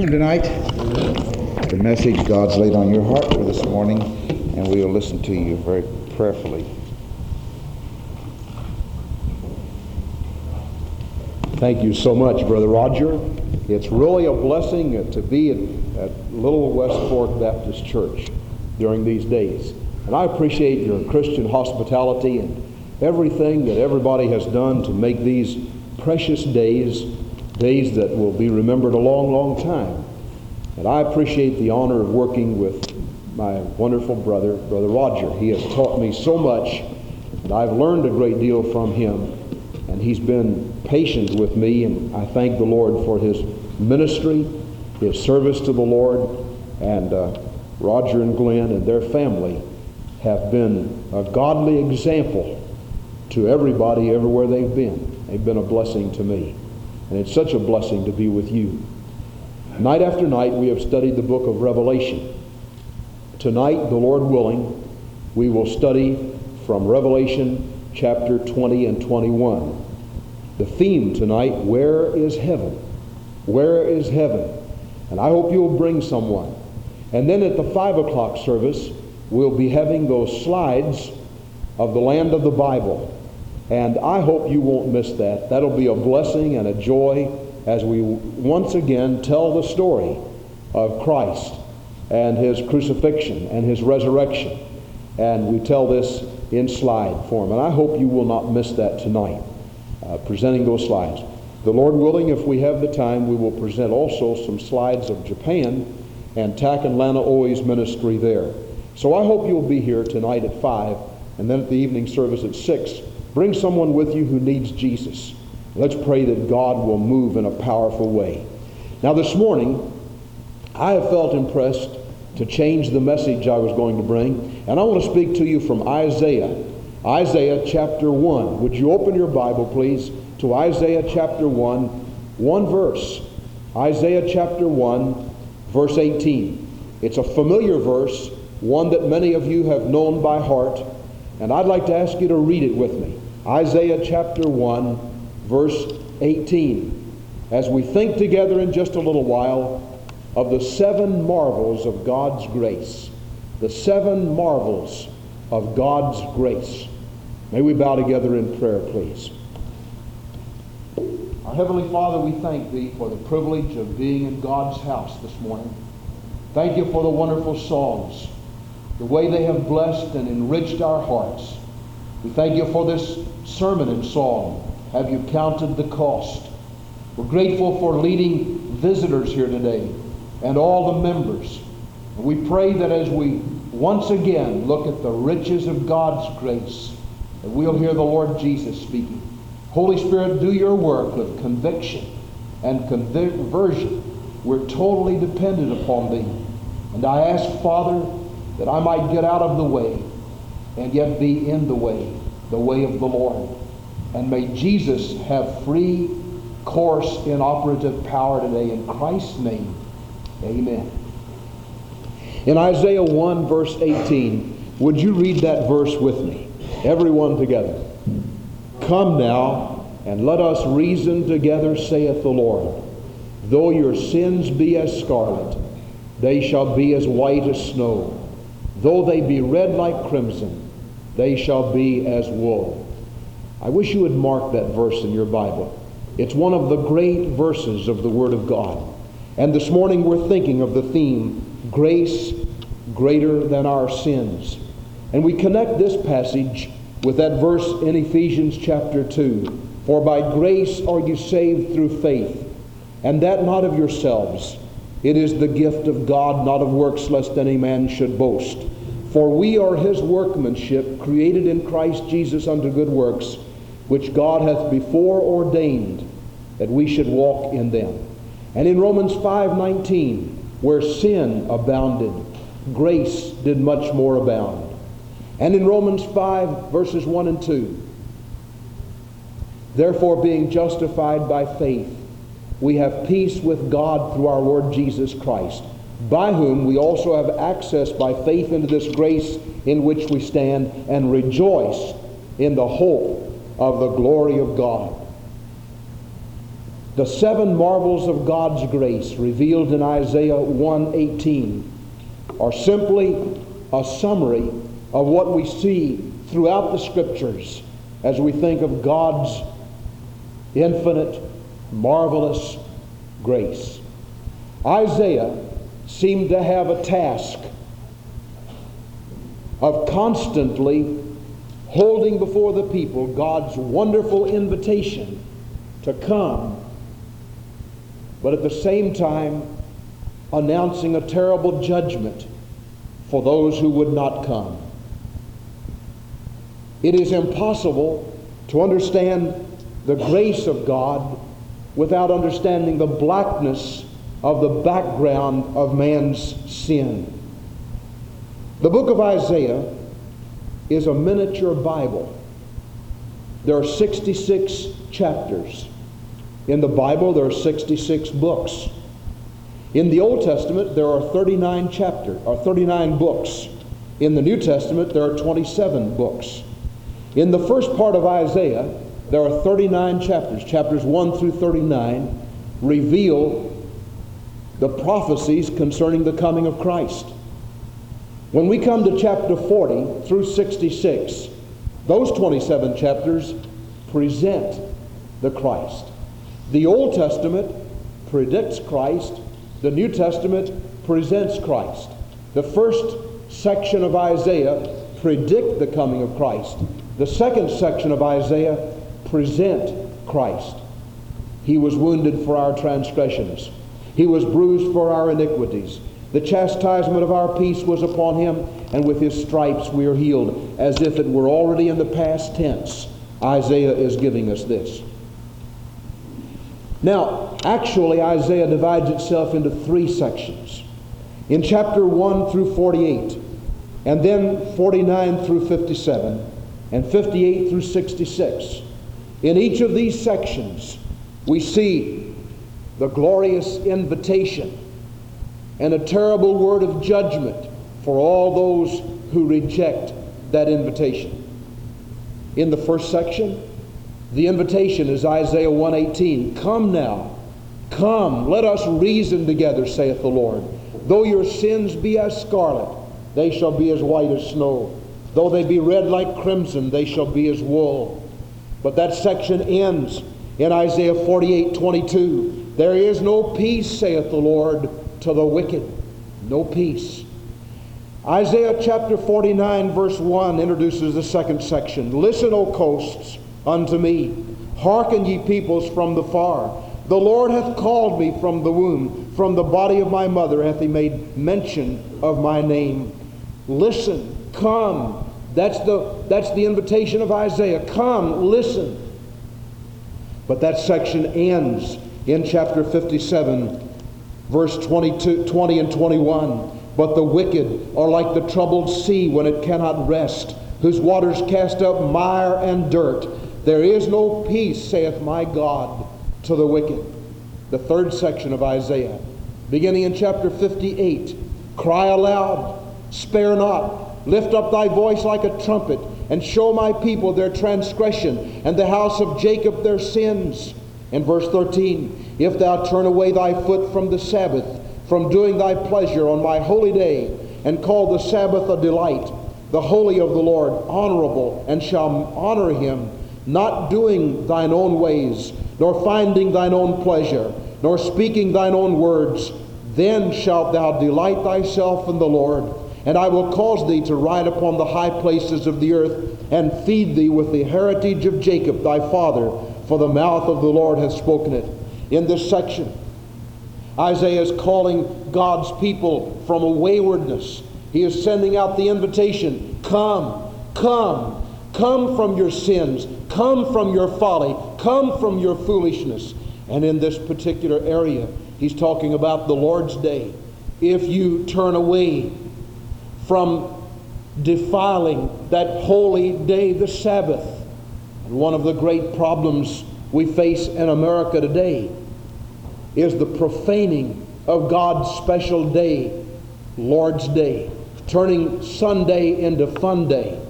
tonight. The message God's laid on your heart for this morning, and we will listen to you very prayerfully. Thank you so much, Brother Roger. It's really a blessing to be at, at Little West Fork Baptist Church during these days. And I appreciate your Christian hospitality and everything that everybody has done to make these precious days, days that will be remembered a long, long time. And I appreciate the honor of working with my wonderful brother, Brother Roger. He has taught me so much, and I've learned a great deal from him. And he's been patient with me, and I thank the Lord for his ministry, his service to the Lord, and uh, Roger and Glenn and their family have been a godly example to everybody everywhere they've been. They've been a blessing to me. And it's such a blessing to be with you. Night after night, we have studied the book of Revelation. Tonight, the Lord willing, we will study from Revelation chapter 20 and 21. The theme tonight, Where is Heaven? Where is Heaven? And I hope you'll bring someone. And then at the 5 o'clock service, we'll be having those slides of the land of the Bible. And I hope you won't miss that. That'll be a blessing and a joy as we once again tell the story of Christ and his crucifixion and his resurrection. And we tell this in slide form. And I hope you will not miss that tonight, uh, presenting those slides. The Lord willing, if we have the time, we will present also some slides of Japan and Tak and Lana Oi's ministry there. So I hope you'll be here tonight at 5 and then at the evening service at 6. Bring someone with you who needs Jesus. Let's pray that God will move in a powerful way. Now, this morning, I have felt impressed to change the message I was going to bring, and I want to speak to you from Isaiah. Isaiah chapter 1. Would you open your Bible, please, to Isaiah chapter 1, one verse. Isaiah chapter 1, verse 18. It's a familiar verse, one that many of you have known by heart, and I'd like to ask you to read it with me. Isaiah chapter 1, verse 18. As we think together in just a little while of the seven marvels of God's grace, the seven marvels of God's grace. May we bow together in prayer, please. Our Heavenly Father, we thank Thee for the privilege of being in God's house this morning. Thank you for the wonderful songs, the way they have blessed and enriched our hearts. We thank you for this sermon and song. Have you counted the cost? We're grateful for leading visitors here today and all the members. We pray that as we once again look at the riches of God's grace, that we'll hear the Lord Jesus speaking. Holy Spirit, do your work of conviction and conversion. We're totally dependent upon Thee. And I ask, Father, that I might get out of the way and yet be in the way, the way of the Lord. And may Jesus have free course in operative power today. In Christ's name, amen. In Isaiah 1, verse 18, would you read that verse with me? Everyone together. Come now, and let us reason together, saith the Lord. Though your sins be as scarlet, they shall be as white as snow. Though they be red like crimson, they shall be as wool. I wish you would mark that verse in your Bible. It's one of the great verses of the Word of God. And this morning we're thinking of the theme, grace greater than our sins. And we connect this passage with that verse in Ephesians chapter 2. For by grace are you saved through faith, and that not of yourselves. It is the gift of God, not of works, lest any man should boast. For we are his workmanship, created in Christ Jesus unto good works, which God hath before ordained that we should walk in them. And in Romans 5:19, where sin abounded, grace did much more abound. And in Romans 5 verses 1 and 2, therefore being justified by faith, we have peace with God through our Lord Jesus Christ, by whom we also have access by faith into this grace in which we stand and rejoice in the hope of the glory of God. The seven marvels of God's grace revealed in Isaiah 1:18 are simply a summary of what we see throughout the scriptures as we think of God's infinite, marvelous grace. Isaiah seemed to have a task of constantly holding before the people God's wonderful invitation to come, but at the same time announcing a terrible judgment for those who would not come. It is impossible to understand the grace of God without understanding the blackness of the background of man's sin. The book of Isaiah is a miniature Bible. There are 66 chapters. In the Bible, there are 66 books. In the Old Testament, there are 39 chapters, or 39 books. In the New Testament, there are 27 books. In the first part of Isaiah, there are 39 chapters. Chapters 1 through 39 reveal the prophecies concerning the coming of Christ. When we come to chapter 40 through 66, those 27 chapters present the Christ. The Old Testament predicts Christ, the New Testament presents Christ. The first section of Isaiah predict the coming of Christ. The second section of Isaiah present Christ. He was wounded for our transgressions. He was bruised for our iniquities. The chastisement of our peace was upon him, and with his stripes we are healed. As if it were already in the past tense, Isaiah is giving us this. Now, actually, Isaiah divides itself into three sections. In chapter 1 through 48, and then 49 through 57, and 58 through 66. In each of these sections, we see the glorious invitation and a terrible word of judgment for all those who reject that invitation. In the first section, the invitation is Isaiah 118. Come now, come, let us reason together, saith the Lord. Though your sins be as scarlet, they shall be as white as snow. Though they be red like crimson, they shall be as wool. But that section ends in Isaiah 48 22. There is no peace, saith the Lord, to the wicked. No peace. Isaiah chapter 49, verse 1 introduces the second section. Listen, O coasts, unto me. Hearken, ye peoples from the far. The Lord hath called me from the womb. From the body of my mother hath he made mention of my name. Listen, come. That's the, that's the invitation of Isaiah. Come, listen. But that section ends in chapter 57, verse 22, 20 and 21. But the wicked are like the troubled sea when it cannot rest, whose waters cast up mire and dirt. There is no peace, saith my God, to the wicked. The third section of Isaiah, beginning in chapter 58. Cry aloud, spare not, lift up thy voice like a trumpet, and show my people their transgression, and the house of Jacob their sins. And verse 13, if thou turn away thy foot from the Sabbath, from doing thy pleasure on my holy day, and call the Sabbath a delight, the holy of the Lord honorable, and shall honor him, not doing thine own ways, nor finding thine own pleasure, nor speaking thine own words, then shalt thou delight thyself in the Lord, and I will cause thee to ride upon the high places of the earth, and feed thee with the heritage of Jacob thy father, for the mouth of the Lord hath spoken it. In this section, Isaiah is calling God's people from a waywardness. He is sending out the invitation come, come, come from your sins, come from your folly, come from your foolishness. And in this particular area, he's talking about the Lord's day. If you turn away from defiling that holy day, the Sabbath, one of the great problems we face in America today is the profaning of God's special day, Lord's Day, turning Sunday into fun day,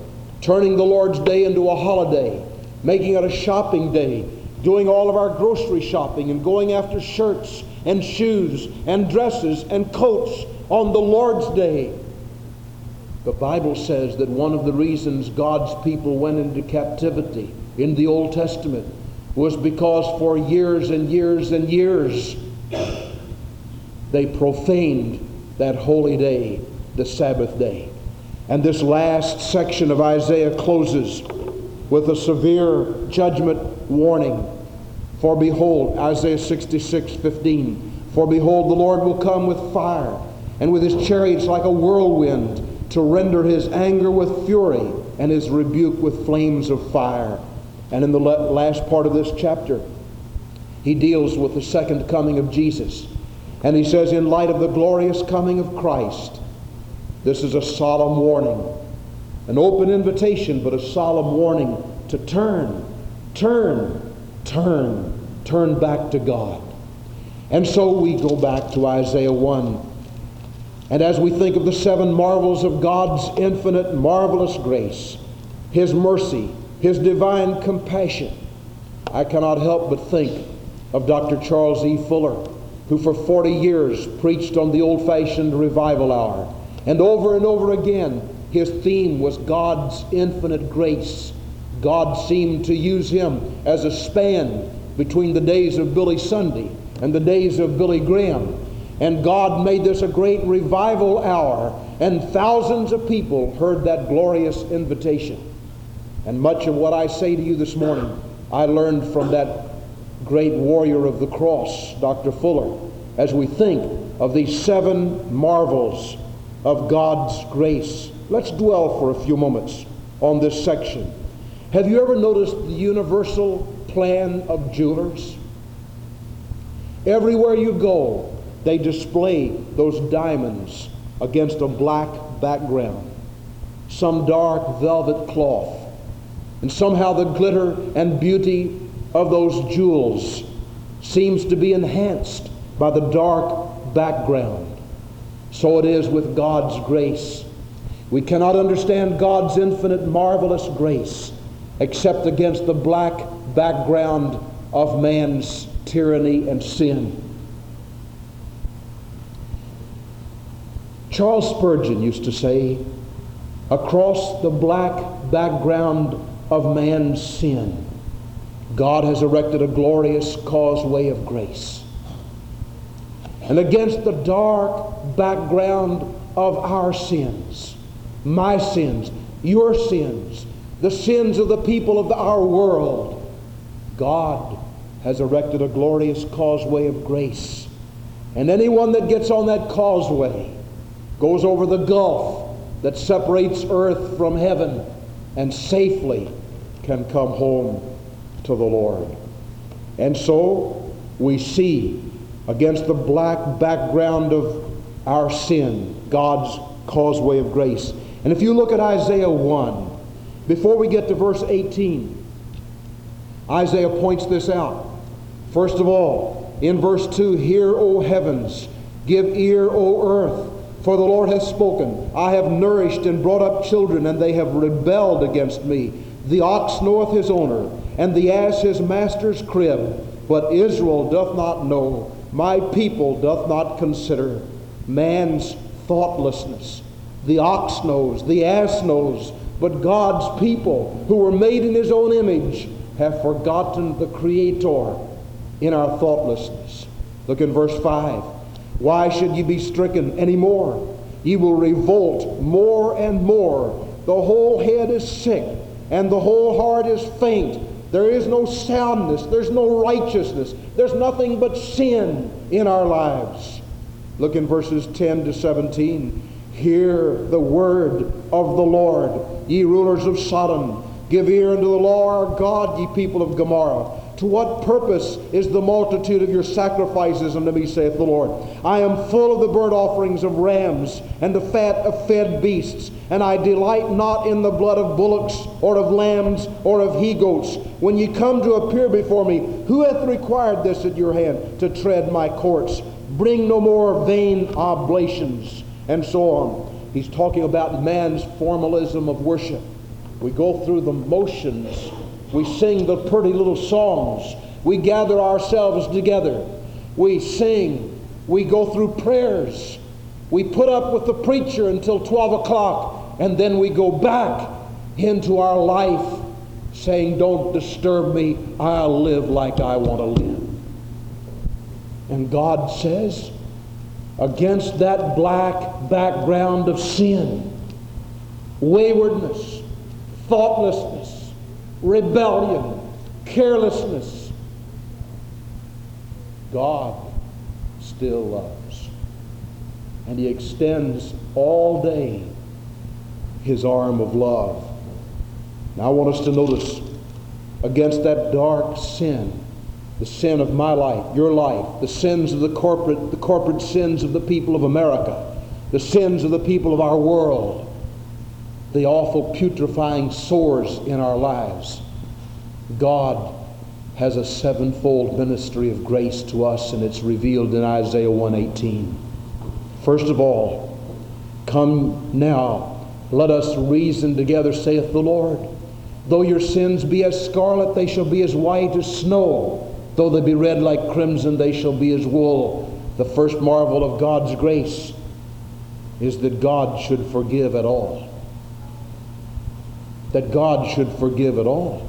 turning the Lord's Day into a holiday, making it a shopping day, doing all of our grocery shopping and going after shirts and shoes and dresses and coats on the Lord's day. The Bible says that one of the reasons God's people went into captivity in the Old Testament was because for years and years and years they profaned that holy day, the Sabbath day. And this last section of Isaiah closes with a severe judgment warning. For behold, Isaiah 66 15, for behold, the Lord will come with fire, and with his chariots like a whirlwind, to render his anger with fury, and his rebuke with flames of fire. And in the last part of this chapter, he deals with the second coming of Jesus. And he says, in light of the glorious coming of Christ, this is a solemn warning, an open invitation, but a solemn warning to turn, turn, turn, turn back to God. And so we go back to Isaiah 1. And as we think of the seven marvels of God's infinite, marvelous grace, His mercy, His divine compassion, I cannot help but think of Dr. Charles E. Fuller, who for 40 years preached on the old fashioned revival hour. And over and over again, his theme was God's infinite grace. God seemed to use him as a span between the days of Billy Sunday and the days of Billy Graham. And God made this a great revival hour, and thousands of people heard that glorious invitation. And much of what I say to you this morning, I learned from that great warrior of the cross, Dr. Fuller, as we think of these seven marvels of God's grace. Let's dwell for a few moments on this section. Have you ever noticed the universal plan of jewelers? Everywhere you go, they display those diamonds against a black background, some dark velvet cloth. And somehow the glitter and beauty of those jewels seems to be enhanced by the dark background. So it is with God's grace. We cannot understand God's infinite, marvelous grace except against the black background of man's tyranny and sin. Charles Spurgeon used to say, across the black background of man's sin, God has erected a glorious causeway of grace. And against the dark background of our sins, my sins, your sins, the sins of the people of our world, God has erected a glorious causeway of grace. And anyone that gets on that causeway goes over the gulf that separates earth from heaven and safely can come home to the Lord. And so we see against the black background of our sin God's causeway of grace. And if you look at Isaiah 1, before we get to verse 18, Isaiah points this out. First of all, in verse 2, Hear, O heavens, give ear, O earth, for the Lord has spoken. I have nourished and brought up children, and they have rebelled against me. The ox knoweth his owner, and the ass his master's crib. But Israel doth not know, my people doth not consider. Man's thoughtlessness. The ox knows, the ass knows, but God's people, who were made in his own image, have forgotten the Creator in our thoughtlessness. Look in verse 5. Why should ye be stricken any more? Ye will revolt more and more. The whole head is sick, and the whole heart is faint. There is no soundness. There's no righteousness. There's nothing but sin in our lives. Look in verses 10 to 17. Hear the word of the Lord, ye rulers of Sodom. Give ear unto the law God, ye people of Gomorrah. To what purpose is the multitude of your sacrifices unto me, saith the Lord? I am full of the burnt offerings of rams and the fat of fed beasts, and I delight not in the blood of bullocks or of lambs or of he goats. When ye come to appear before me, who hath required this at your hand to tread my courts? Bring no more vain oblations, and so on. He's talking about man's formalism of worship. We go through the motions we sing the pretty little songs, We gather ourselves together. We sing. We go through prayers. We put up with the preacher until 12 o'clock, and then we go back into our life saying, Don't disturb me. I'll live like I want to live. And God says, against that black background of sin, waywardness, thoughtlessness, rebellion, carelessness, God still loves. And He extends all day His arm of love. Now I want us to notice against that dark sin, the sin of my life, your life, the sins of the corporate, the corporate sins of the people of America, the sins of the people of our world, the awful putrefying sores in our lives. God has a sevenfold ministry of grace to us, and it's revealed in Isaiah 118. First of all, come now, let us reason together, saith the Lord. Though your sins be as scarlet, they shall be as white as snow. Though they be red like crimson, they shall be as wool. The first marvel of God's grace is that God should forgive at all. That God should forgive at all.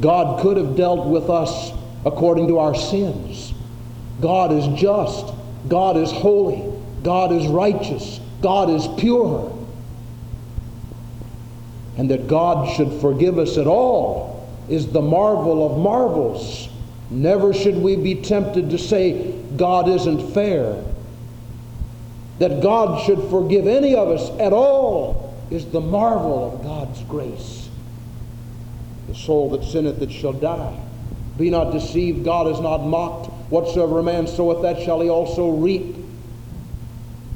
God could have dealt with us according to our sins. God is just. God is holy. God is righteous. God is pure. And that God should forgive us at all is the marvel of marvels. Never should we be tempted to say God isn't fair. That God should forgive any of us at all is the marvel of God's grace. The soul that sinneth, it shall die. Be not deceived, God is not mocked. Whatsoever a man soweth, that shall he also reap.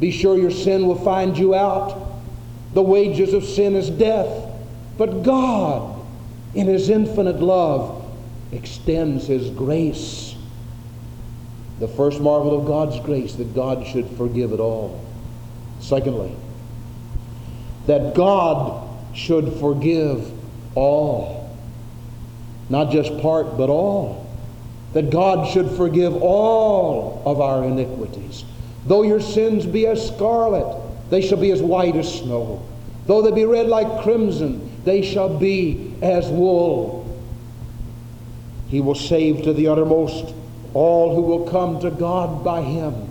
Be sure your sin will find you out. The wages of sin is death. But God, in His infinite love, extends His grace. The first marvel of God's grace, that God should forgive it all. Secondly, that God should forgive all. Not just part, but all. That God should forgive all of our iniquities. Though your sins be as scarlet, they shall be as white as snow. Though they be red like crimson, they shall be as wool. He will save to the uttermost all who will come to God by him.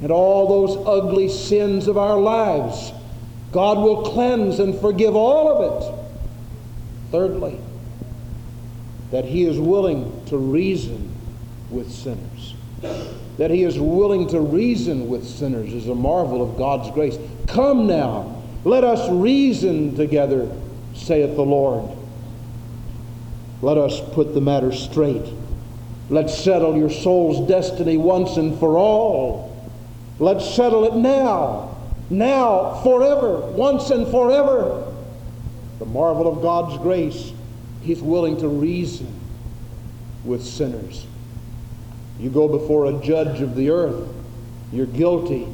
And all those ugly sins of our lives, God will cleanse and forgive all of it. Thirdly, that he is willing to reason with sinners. That he is willing to reason with sinners is a marvel of God's grace. Come now, let us reason together, saith the Lord. Let us put the matter straight. Let's settle your soul's destiny once and for all. Let's settle it now, now, forever, once and forever. The marvel of God's grace, He's willing to reason with sinners. You go before a judge of the earth, you're guilty.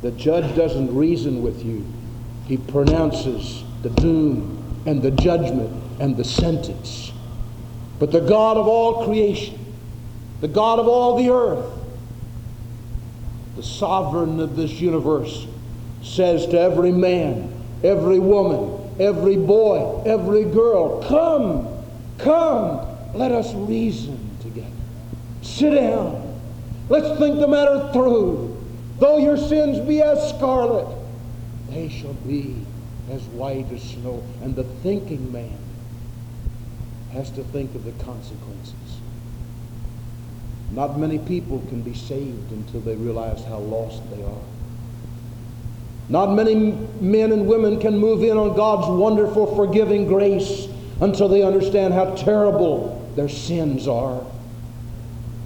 The judge doesn't reason with you, he pronounces the doom and the judgment and the sentence. But the God of all creation, the God of all the earth, the sovereign of this universe, says to every man, every woman, every boy, every girl, Come, come, let us reason together. Sit down. Let's think the matter through. Though your sins be as scarlet, they shall be as white as snow. And the thinking man has to think of the consequences. Not many people can be saved until they realize how lost they are. Not many men and women can move in on God's wonderful forgiving grace until they understand how terrible their sins are,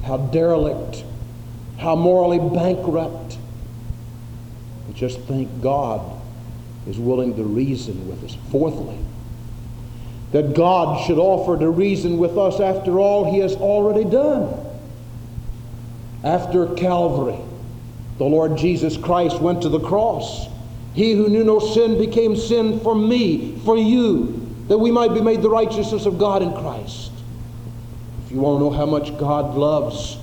how derelict, how morally bankrupt. But just think God is willing to reason with us. Fourthly, that God should offer to reason with us after all he has already done. After Calvary, the Lord Jesus Christ went to the cross. He who knew no sin became sin for me, for you, that we might be made the righteousness of God in Christ. If you want to know how much God loves,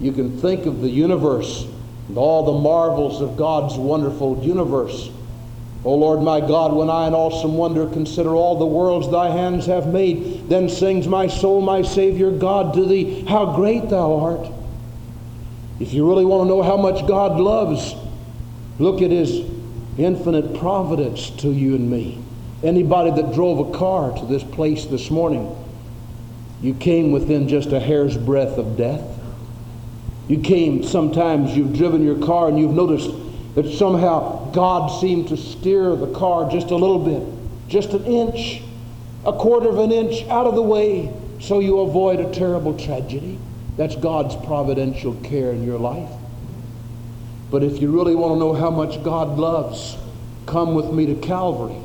you can think of the universe and all the marvels of God's wonderful universe. O Lord my God, when I in awesome wonder consider all the worlds thy hands have made, then sings my soul, my Savior God, to thee, how great thou art. If you really want to know how much God loves, look at his infinite providence to you and me. Anybody that drove a car to this place this morning, you came within just a hair's breadth of death. You came, sometimes you've driven your car and you've noticed that somehow God seemed to steer the car just a little bit, just an inch, a quarter of an inch out of the way so you avoid a terrible tragedy. That's God's providential care in your life. But if you really want to know how much God loves, come with me to Calvary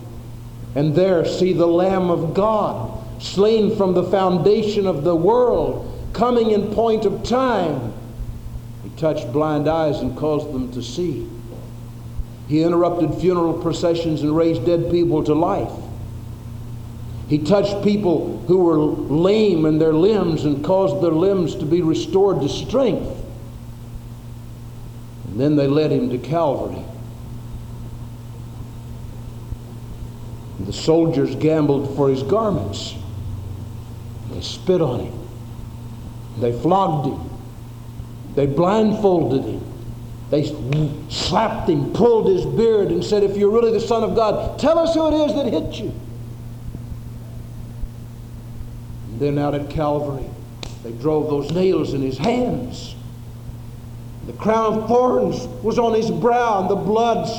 and there see the Lamb of God slain from the foundation of the world, coming in point of time. He touched blind eyes and caused them to see. He interrupted funeral processions and raised dead people to life. He touched people who were lame in their limbs and caused their limbs to be restored to strength. Then they led him to Calvary. The soldiers gambled for his garments. They spit on him. They flogged him. They blindfolded him. They slapped him, pulled his beard, and said, If you're really the Son of God, tell us who it is that hit you. And then out at Calvary, they drove those nails in his hands. The crown of thorns was on his brow, and the blood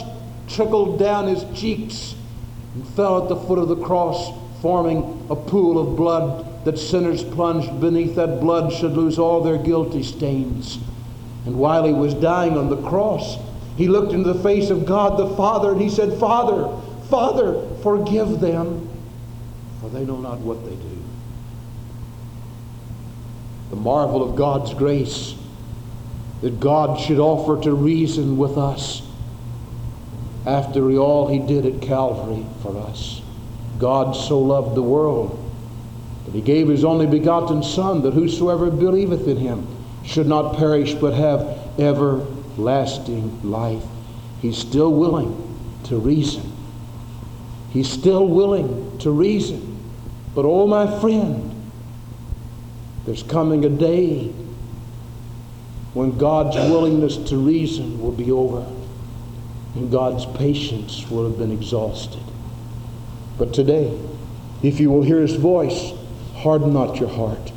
trickled down his cheeks and fell at the foot of the cross, forming a pool of blood that sinners plunged beneath that blood should lose all their guilty stains. And while he was dying on the cross, he looked into the face of God the Father and he said, Father, Father, forgive them, for they know not what they do. The marvel of God's grace that God should offer to reason with us after all he did at Calvary for us. God so loved the world that he gave his only begotten Son, that whosoever believeth in him should not perish but have everlasting life. He's still willing to reason. He's still willing to reason. But oh, my friend, there's coming a day when God's willingness to reason will be over and God's patience will have been exhausted. But today, if you will hear his voice, harden not your heart.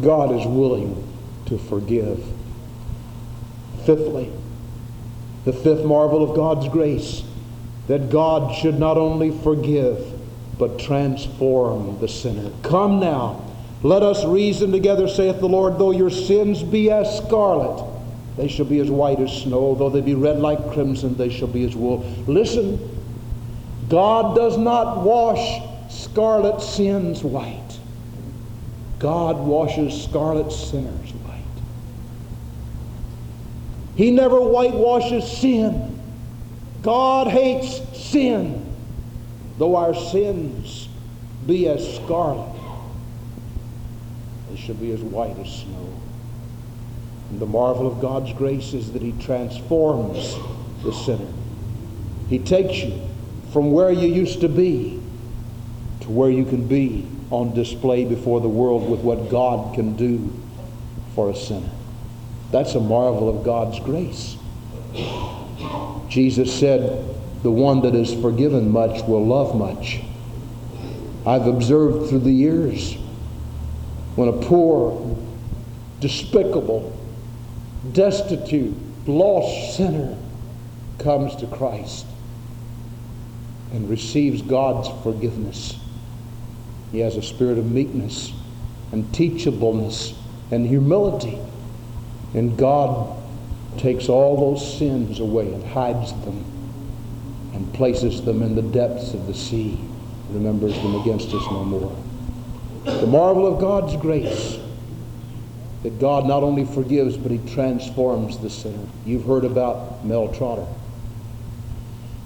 God is willing to forgive. Fifthly, the fifth marvel of God's grace, that God should not only forgive, but transform the sinner. Come now, let us reason together, saith the Lord, though your sins be as scarlet, they shall be as white as snow. Though they be red like crimson, they shall be as wool. Listen, God does not wash scarlet sins white. God washes scarlet sinners white. He never whitewashes sin. God hates sin, though our sins be as scarlet. They shall be as white as snow. And the marvel of God's grace is that He transforms the sinner. He takes you from where you used to be to where you can be on display before the world with what God can do for a sinner. That's a marvel of God's grace. Jesus said, The one that is forgiven much will love much. I've observed through the years when a poor, despicable, destitute, lost sinner comes to Christ and receives God's forgiveness, he has a spirit of meekness and teachableness and humility. And God takes all those sins away and hides them and places them in the depths of the sea, remembers them against us no more. The marvel of God's grace that God not only forgives, but He transforms the sinner. You've heard about Mel Trotter.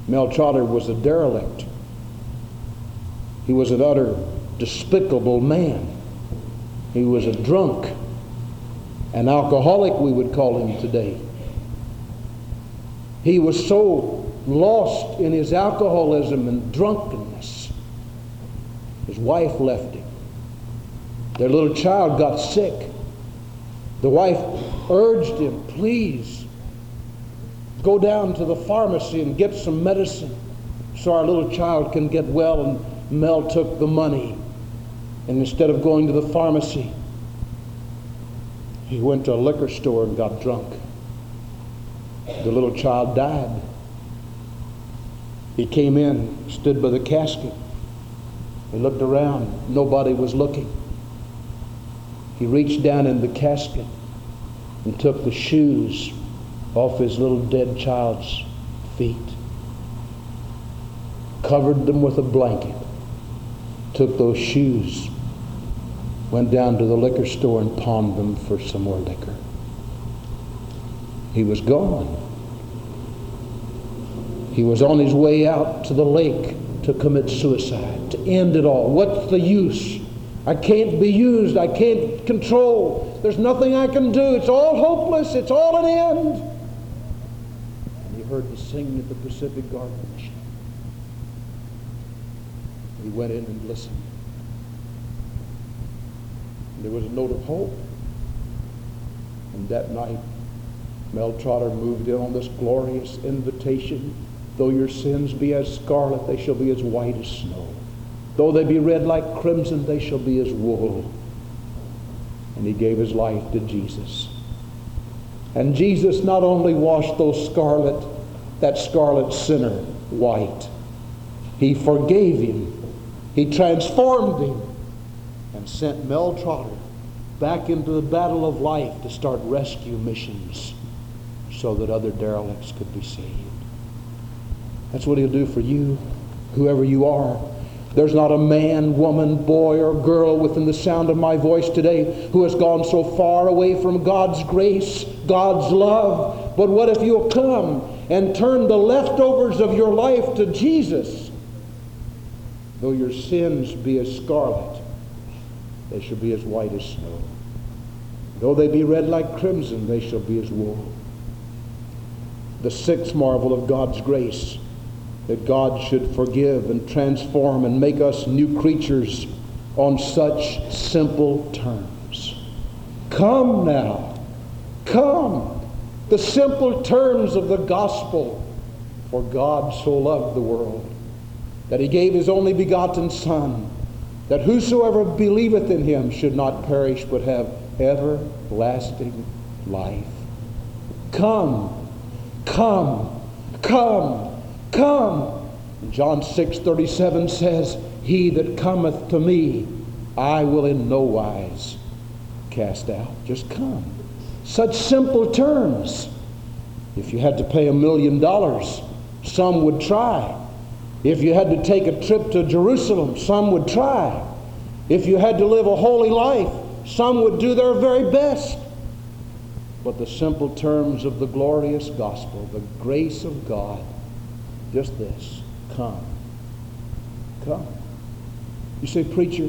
Mel Trotter was a derelict. He was an utter despicable man. He was a drunk, an alcoholic, we would call him today. He was so lost in his alcoholism and drunkenness. His wife left him. Their little child got sick. The wife urged him, please, go down to the pharmacy and get some medicine so our little child can get well. And Mel took the money. And instead of going to the pharmacy, he went to a liquor store and got drunk. The little child died. He came in, stood by the casket. He looked around. Nobody was looking. He reached down in the casket and took the shoes off his little dead child's feet, covered them with a blanket, took those shoes, went down to the liquor store and pawned them for some more liquor. He was gone. He was on his way out to the lake to commit suicide, to end it all. What's the use? I can't be used. I can't control. There's nothing I can do. It's all hopeless. It's all an end. And he heard the singing at the Pacific Gardens. He went in and listened. And there was a note of hope. And that night, Mel Trotter moved in on this glorious invitation. Though your sins be as scarlet, they shall be as white as snow. Though they be red like crimson, they shall be as wool. And he gave his life to Jesus. And Jesus not only washed those scarlet, that scarlet sinner white, he forgave him. He transformed him and sent Mel Trotter back into the battle of life to start rescue missions so that other derelicts could be saved. That's what he'll do for you, whoever you are. There's not a man, woman, boy, or girl within the sound of my voice today who has gone so far away from God's grace, God's love. But what if you'll come and turn the leftovers of your life to Jesus? Though your sins be as scarlet, they shall be as white as snow. Though they be red like crimson, they shall be as wool. The sixth marvel of God's grace that God should forgive and transform and make us new creatures on such simple terms. Come now. Come. The simple terms of the gospel. For God so loved the world that he gave his only begotten Son, that whosoever believeth in him should not perish but have everlasting life. Come, come, come. Come. John 6 37 says, He that cometh to me, I will in no wise cast out. Just come. Such simple terms. If you had to pay a million dollars, some would try. If you had to take a trip to Jerusalem, some would try. If you had to live a holy life, some would do their very best. But the simple terms of the glorious gospel, the grace of God, just this come. Come. You say, Preacher,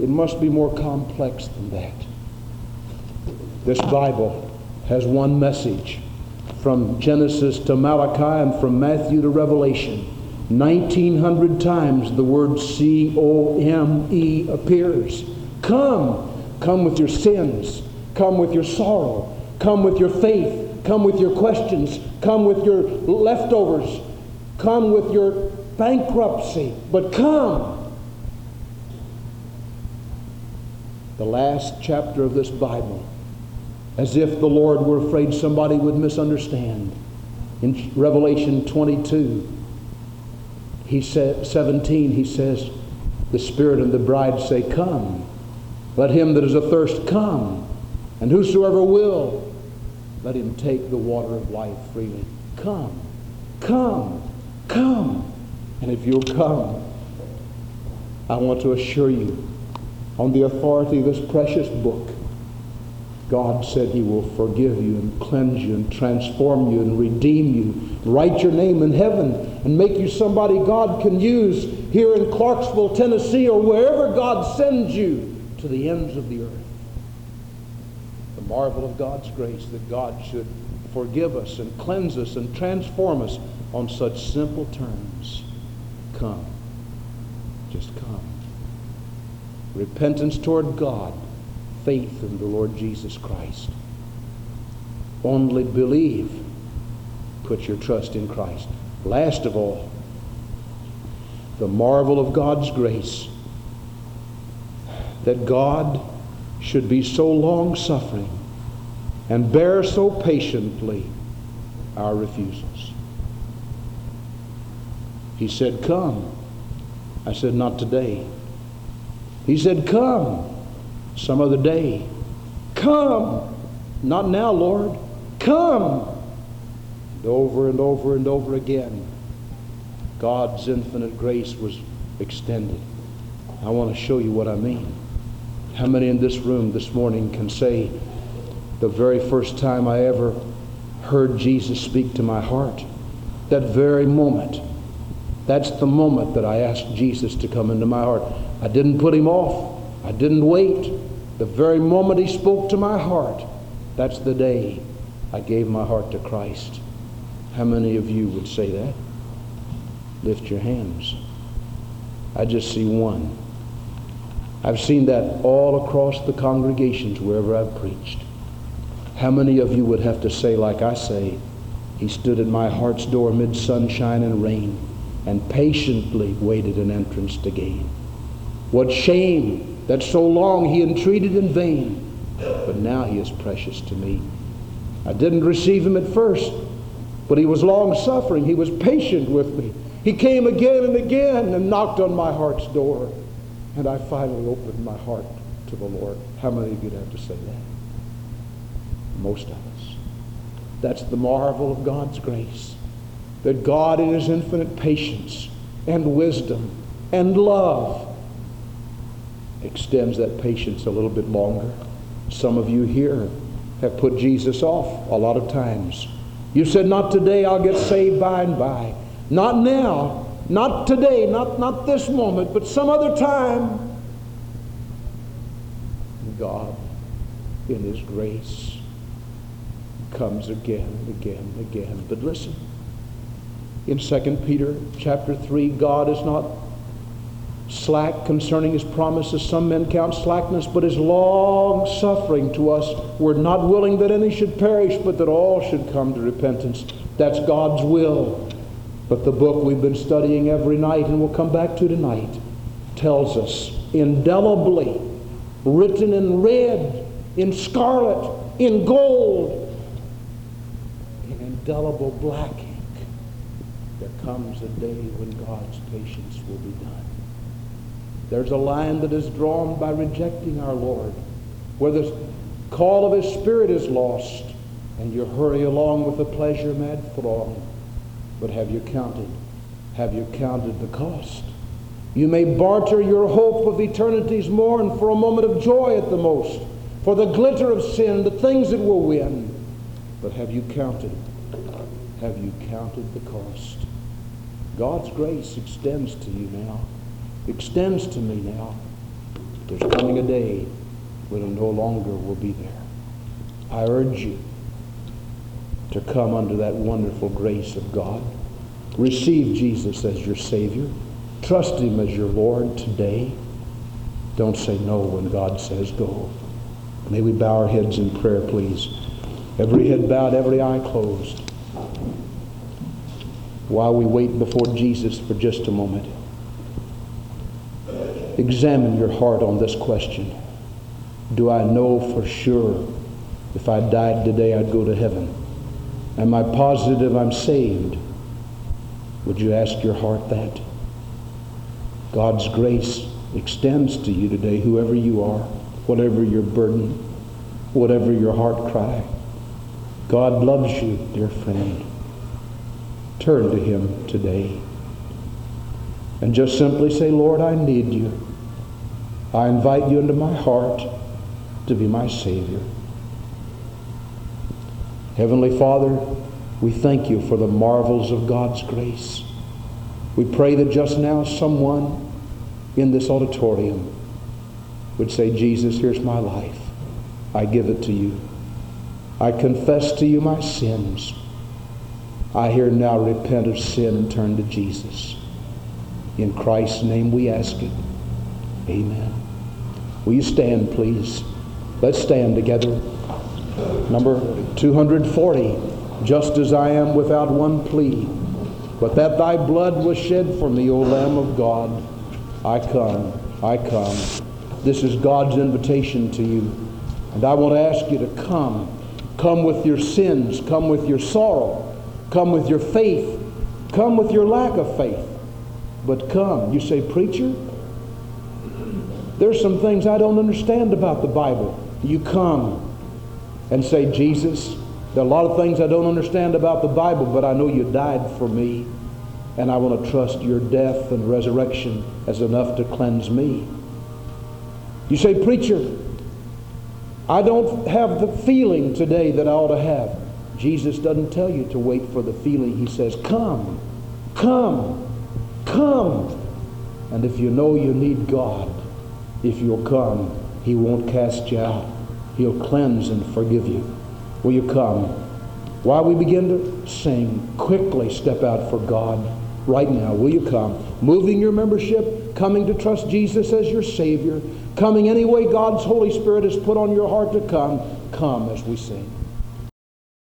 it must be more complex than that. This Bible has one message from Genesis to Malachi and from Matthew to Revelation. 1900 times the word C O M E appears. Come. Come with your sins. Come with your sorrow. Come with your faith. Come with your questions. Come with your leftovers. Come with your bankruptcy, but come. The last chapter of this Bible, as if the Lord were afraid somebody would misunderstand. In Revelation 22, he said, 17, he says, The Spirit and the bride say, Come. Let him that is athirst come. And whosoever will, let him take the water of life freely. Come. Come. Come. And if you'll come, I want to assure you, on the authority of this precious book, God said He will forgive you and cleanse you and transform you and redeem you, write your name in heaven, and make you somebody God can use here in Clarksville, Tennessee, or wherever God sends you to the ends of the earth. The marvel of God's grace that God should forgive us and cleanse us and transform us on such simple terms. Come. Just come. Repentance toward God, faith in the Lord Jesus Christ. Only believe. Put your trust in Christ. Last of all, the marvel of God's grace that God should be so long suffering and bear so patiently our refusals. He said, Come. I said, Not today. He said, Come some other day. Come. Not now, Lord. Come. And over and over and over again, God's infinite grace was extended. I want to show you what I mean. How many in this room this morning can say, the very first time I ever heard Jesus speak to my heart, that very moment, that's the moment that I asked Jesus to come into my heart. I didn't put him off. I didn't wait. The very moment he spoke to my heart, that's the day I gave my heart to Christ. How many of you would say that? Lift your hands. I just see one. I've seen that all across the congregations wherever I've preached. How many of you would have to say, like I say, He stood at my heart's door amid sunshine and rain and patiently waited an entrance to gain? What shame that so long He entreated in vain, but now He is precious to me. I didn't receive Him at first, but He was long suffering. He was patient with me. He came again and again and knocked on my heart's door. And I finally opened my heart to the Lord. How many of you have to say that? Most of us. That's the marvel of God's grace. That God, in His infinite patience and wisdom and love, extends that patience a little bit longer. Some of you here have put Jesus off a lot of times. You said, Not today, I'll get saved by and by. Not now, not today, not, not this moment, but some other time. God, in His grace, comes again and again and again. But listen, in 2 Peter chapter 3, God is not slack concerning his promises. Some men count slackness, but is long suffering to us. We're not willing that any should perish, but that all should come to repentance. That's God's will. But the book we've been studying every night and we'll come back to tonight tells us indelibly, written in red, in scarlet, in gold, in indelible black there comes a day when God's patience will be done. There's a line that is drawn by rejecting our Lord, where the call of His Spirit is lost, and you hurry along with the pleasure-mad throng. But have you counted? Have you counted the cost? You may barter your hope of eternity's morn for a moment of joy at the most, for the glitter of sin, the things it will win. But have you counted? Have you counted the cost? God's grace extends to you now, extends to me now. There's coming a day when it no longer will be there. I urge you to come under that wonderful grace of God. Receive Jesus as your Savior. Trust Him as your Lord today. Don't say no when God says go. May we bow our heads in prayer, please. Every head bowed, every eye closed. While we wait before Jesus for just a moment, examine your heart on this question. Do I know for sure if I died today I'd go to heaven? Am I positive I'm saved? Would you ask your heart that? God's grace extends to you today, whoever you are, whatever your burden, whatever your heart cry. God loves you, dear friend. Turn to Him today. And just simply say, Lord, I need you. I invite you into my heart to be my Savior. Heavenly Father, we thank you for the marvels of God's grace. We pray that just now someone in this auditorium would say, Jesus, here's my life. I give it to you. I confess to you my sins. I here now repent of sin and turn to Jesus. In Christ's name we ask it. Amen. Will you stand, please? Let's stand together. Number 240. Just as I am without one plea, but that thy blood was shed for me, O Lamb of God, I come, I come. This is God's invitation to you. And I want to ask you to come. Come with your sins, come with your sorrow, come with your faith, come with your lack of faith. But come. You say, Preacher, there's some things I don't understand about the Bible. You come and say, Jesus, there are a lot of things I don't understand about the Bible, but I know you died for me, and I want to trust your death and resurrection as enough to cleanse me. You say, Preacher, I don't have the feeling today that I ought to have. Jesus doesn't tell you to wait for the feeling. He says, Come, come, come. And if you know you need God, if you'll come, He won't cast you out. He'll cleanse and forgive you. Will you come? While we begin to sing, quickly step out for God right now. Will you come? Moving your membership, coming to trust Jesus as your Savior, coming any way God's Holy Spirit has put on your heart to come. Come as we sing.